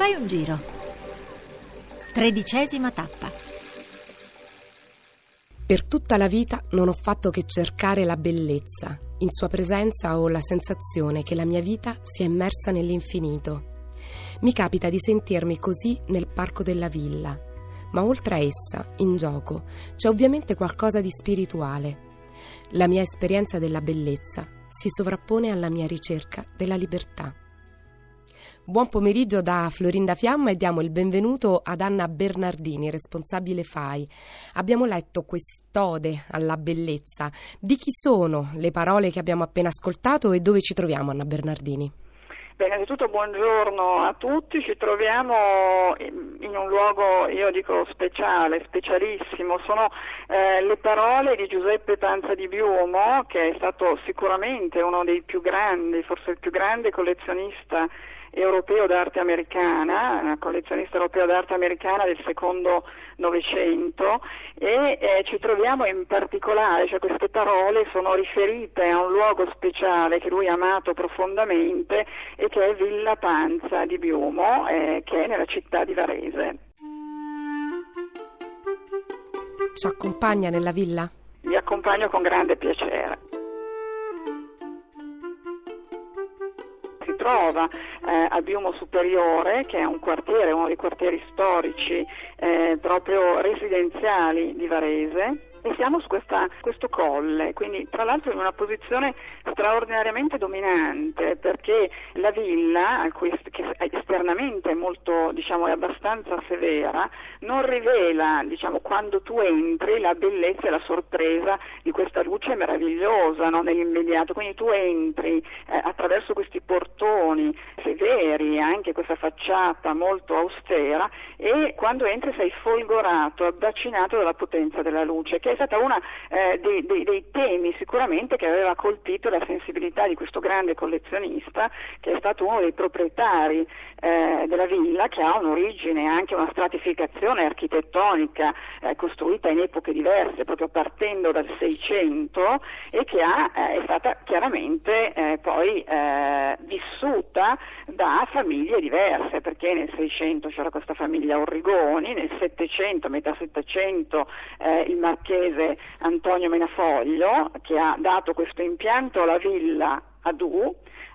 Fai un giro. Tredicesima tappa. Per tutta la vita non ho fatto che cercare la bellezza. In sua presenza ho la sensazione che la mia vita sia immersa nell'infinito. Mi capita di sentirmi così nel parco della villa, ma oltre a essa, in gioco, c'è ovviamente qualcosa di spirituale. La mia esperienza della bellezza si sovrappone alla mia ricerca della libertà. Buon pomeriggio da Florinda Fiamma e diamo il benvenuto ad Anna Bernardini, responsabile FAI. Abbiamo letto quest'ode alla bellezza. Di chi sono le parole che abbiamo appena ascoltato e dove ci troviamo, Anna Bernardini? Bene, innanzitutto buongiorno a tutti, ci troviamo in un luogo, io dico speciale, specialissimo, sono eh, le parole di Giuseppe Panza di Biumo, che è stato sicuramente uno dei più grandi, forse il più grande collezionista europeo d'arte americana, una collezionista europeo d'arte americana del secondo Novecento e eh, ci troviamo in particolare, cioè queste parole sono riferite a un luogo speciale che lui ha amato profondamente e che è Villa Panza di Biumo, eh, che è nella città di Varese. Ci accompagna nella villa? Vi accompagno con grande piacere. Trova eh, al Biumo Superiore, che è un quartiere, uno dei quartieri storici eh, proprio residenziali di Varese e siamo su questa, questo colle, quindi tra l'altro in una posizione straordinariamente dominante perché la villa, che esternamente è molto, diciamo, è abbastanza severa, non rivela diciamo, quando tu entri la bellezza e la sorpresa di questa luce meravigliosa no? nell'immediato, quindi tu entri eh, attraverso questi portoni severi, anche questa facciata molto austera e quando entri sei folgorato, abbacinato dalla potenza della luce, è stata uno eh, dei, dei, dei, temi sicuramente che aveva colpito la sensibilità di questo grande collezionista, che è stato uno dei proprietari eh, della villa, che ha un'origine, anche una stratificazione architettonica eh, costruita in epoche diverse, proprio partendo dal 600 e che ha, eh, è stata chiaramente eh, poi eh, vissuta da famiglie diverse, perché nel 600 c'era questa famiglia Orrigoni, nel 700, metà 700 il marchese Antonio Menafoglio, che ha dato questo impianto alla villa a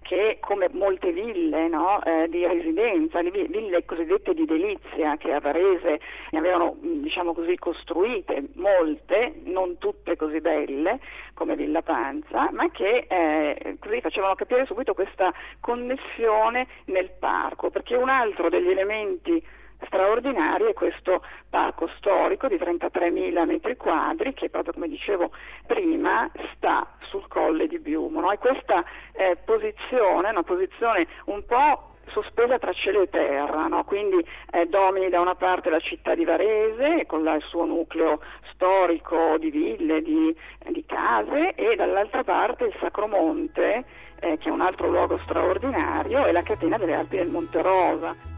che come molte ville no, eh, di residenza, le ville cosiddette di delizia che a Varese ne avevano diciamo così, costruite molte, non tutte così belle come Villa Panza, ma che eh, così facevano capire subito questa connessione nel parco, perché un altro degli elementi straordinari è questo parco storico di 33.000 metri quadri che proprio come dicevo prima sta sul colle di Biumo no? e questa eh, posizione, una posizione un po' sospesa tra cielo e terra, no? quindi eh, domini da una parte la città di Varese con la, il suo nucleo storico di ville, di, di case e dall'altra parte il Sacromonte eh, che è un altro luogo straordinario e la catena delle Alpi del Monte Rosa.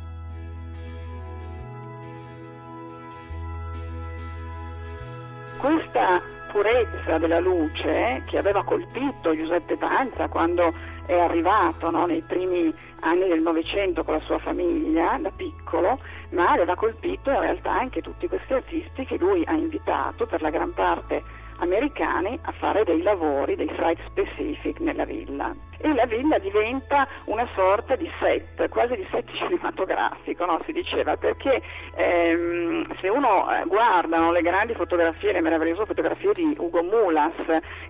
Questa purezza della luce che aveva colpito Giuseppe Panza quando è arrivato no, nei primi anni del Novecento con la sua famiglia da piccolo, ma aveva colpito in realtà anche tutti questi artisti che lui ha invitato per la gran parte americani a fare dei lavori, dei site specific nella villa e la villa diventa una sorta di set, quasi di set cinematografico, no? si diceva, perché ehm, se uno eh, guarda no, le grandi fotografie, le meravigliose fotografie di Ugo Mulas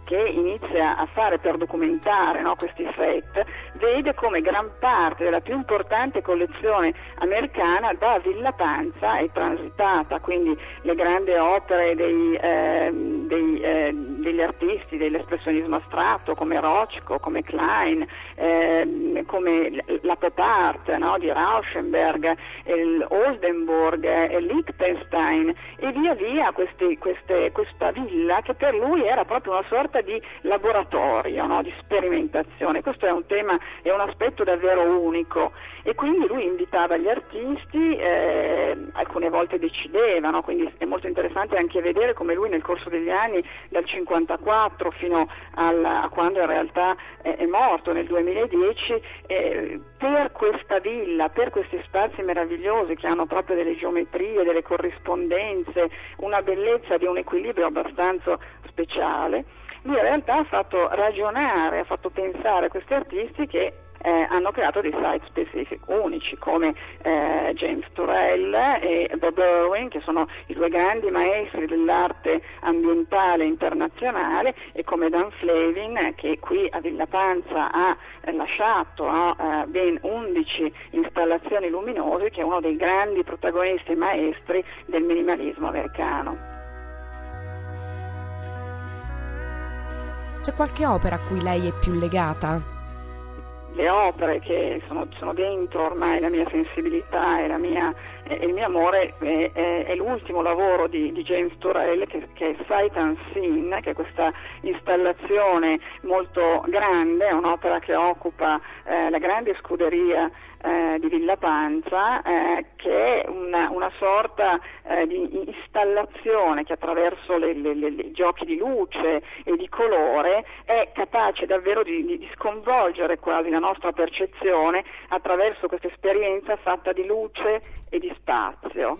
che inizia a fare per documentare no, questi set, vede come gran parte della più importante collezione americana da Villa Panza è transitata, quindi le grandi opere dei, eh, dei, eh, degli artisti dell'espressionismo astratto come Rochko, come Klein, eh, come la pop art no, di Rauschenberg, Oldenburg, Liechtenstein e via via questi, queste, questa villa che per lui era proprio una sorta di laboratorio no, di sperimentazione. Questo è un tema, è un aspetto davvero unico e quindi lui invitava gli artisti, eh, alcune volte decidevano, quindi è molto interessante anche vedere come lui nel corso degli anni, dal 54 fino al, a quando in realtà è, è morto nel 2010, eh, per questa villa, per questi spazi meravigliosi che hanno proprio delle geometrie, delle corrispondenze, una bellezza di un equilibrio abbastanza speciale, lui in realtà ha fatto ragionare, ha fatto pensare a questi artisti che eh, hanno creato dei site specific unici come eh, James Turrell e Bob Irwin che sono i due grandi maestri dell'arte ambientale internazionale e come Dan Flavin che qui a Villa Panza ha eh, lasciato ha, eh, ben 11 installazioni luminose che è uno dei grandi protagonisti e maestri del minimalismo americano. C'è qualche opera a cui lei è più legata? Le opere che sono, sono dentro ormai la mia sensibilità e la mia il mio amore è, è, è l'ultimo lavoro di, di James Turrell che, che, è Sight Unseen, che è questa installazione molto grande, è un'opera che occupa eh, la grande scuderia eh, di Villa Panza, eh, che è una, una sorta eh, di installazione che attraverso i giochi di luce e di colore è capace davvero di, di, di sconvolgere quasi la nostra percezione attraverso questa esperienza fatta di luce e di spazio.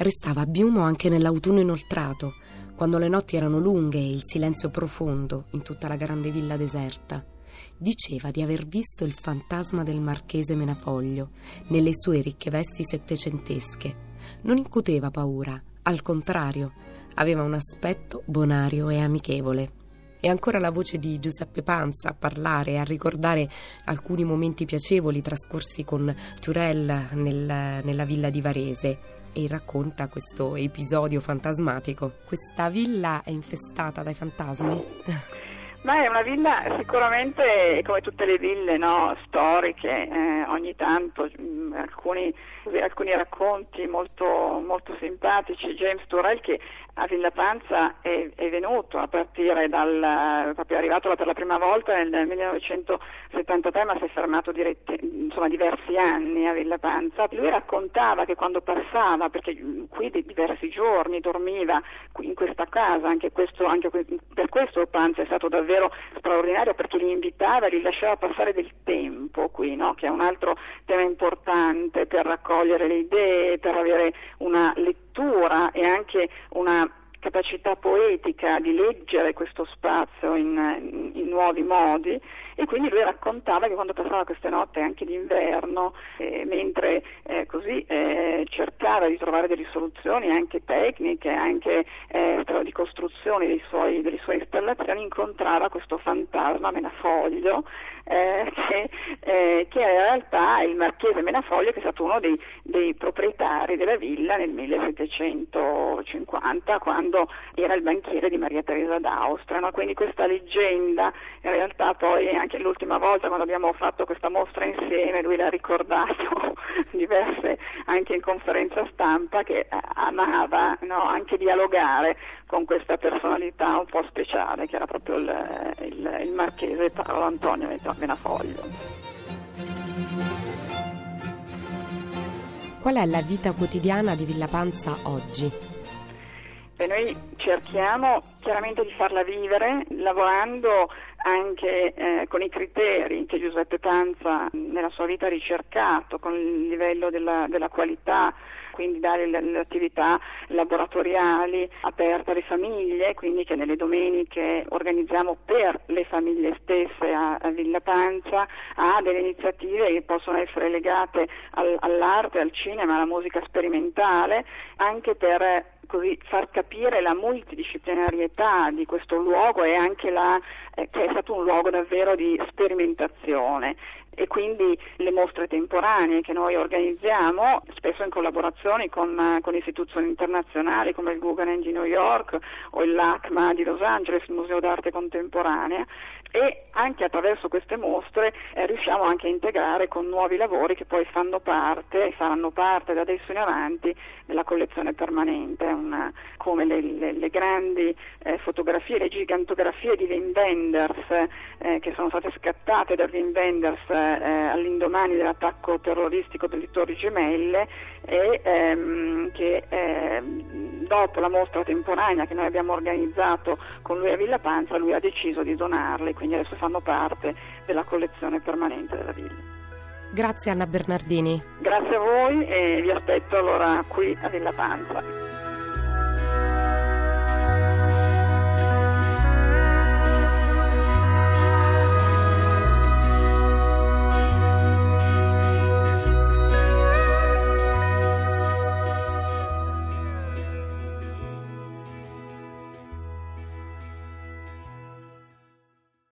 Restava a Biumo anche nell'autunno inoltrato, quando le notti erano lunghe e il silenzio profondo in tutta la grande villa deserta diceva di aver visto il fantasma del marchese Menafoglio nelle sue ricche vesti settecentesche. Non incuteva paura, al contrario, aveva un aspetto bonario e amichevole. E ancora la voce di Giuseppe Panza a parlare e a ricordare alcuni momenti piacevoli trascorsi con Turel nel, nella villa di Varese e racconta questo episodio fantasmatico. Questa villa è infestata dai fantasmi? Ma è una villa sicuramente come tutte le ville no, storiche, eh, ogni tanto mh, mm, alcuni, alcuni, racconti molto, molto, simpatici. James Turrell che a Villa Panza è, è venuto a partire dal, proprio è arrivato per la prima volta nel 1973 ma si è fermato diretti, insomma, diversi anni a Villa Panza. Lui raccontava che quando passava, perché qui di diversi giorni dormiva in questa casa, anche, questo, anche per questo Panza è stato davvero straordinario perché li invitava, li lasciava passare del tempo qui, no? che è un altro tema importante per raccogliere le idee, per avere una lettura e anche una capacità poetica di leggere questo spazio in, in, nuovi modi e quindi lui raccontava che quando passava queste notti anche d'inverno, eh, mentre così eh, cercava di trovare delle soluzioni anche tecniche, anche eh, di costruzione suoi, delle sue installazioni, incontrava questo fantasma Menafoglio eh, che, eh, che, in realtà il marchese Menafoglio che è stato uno dei, dei proprietari della villa nel 1750 quando era il banchiere di Maria Teresa d'Austria. No? Quindi questa leggenda in realtà poi anche anche l'ultima volta quando abbiamo fatto questa mostra insieme, lui l'ha ricordato diverse anche in conferenza stampa che eh, amava no, anche dialogare con questa personalità un po' speciale che era proprio il, il, il marchese Paolo Antonio Menafoglio. Qual è la vita quotidiana di Villa Panza oggi? E noi cerchiamo chiaramente di farla vivere lavorando anche eh, con i criteri che Giuseppe Panza nella sua vita ha ricercato, con il livello della, della qualità, quindi dare le, le, attività laboratoriali aperte alle famiglie, quindi che nelle domeniche organizziamo per le famiglie stesse a, a Villa Panza, a delle iniziative che possono essere legate al, all'arte, al cinema, alla musica sperimentale, anche per così far capire la multidisciplinarietà di questo luogo e anche la, eh, che è stato un luogo davvero di sperimentazione e quindi le mostre temporanee che noi organizziamo, spesso in collaborazione con, con istituzioni internazionali come il Guggenheim di New York o il LACMA di Los Angeles, il Museo d'arte contemporanea, e anche attraverso queste mostre eh, riusciamo anche a integrare con nuovi lavori che poi fanno parte e saranno parte da adesso in avanti della collezione permanente, una, come le, le, le grandi eh, fotografie, le gigantografie di Wim Wenders eh, che sono state scattate da Wim Wenders eh, all'indomani dell'attacco terroristico delle Torri Gemelle e ehm, che ehm, dopo la mostra temporanea che noi abbiamo organizzato con lui a Villa Panza lui ha deciso di donarle quindi adesso fanno parte della collezione permanente della villa. Grazie Anna Bernardini. Grazie a voi e vi aspetto allora qui a Villa Panza.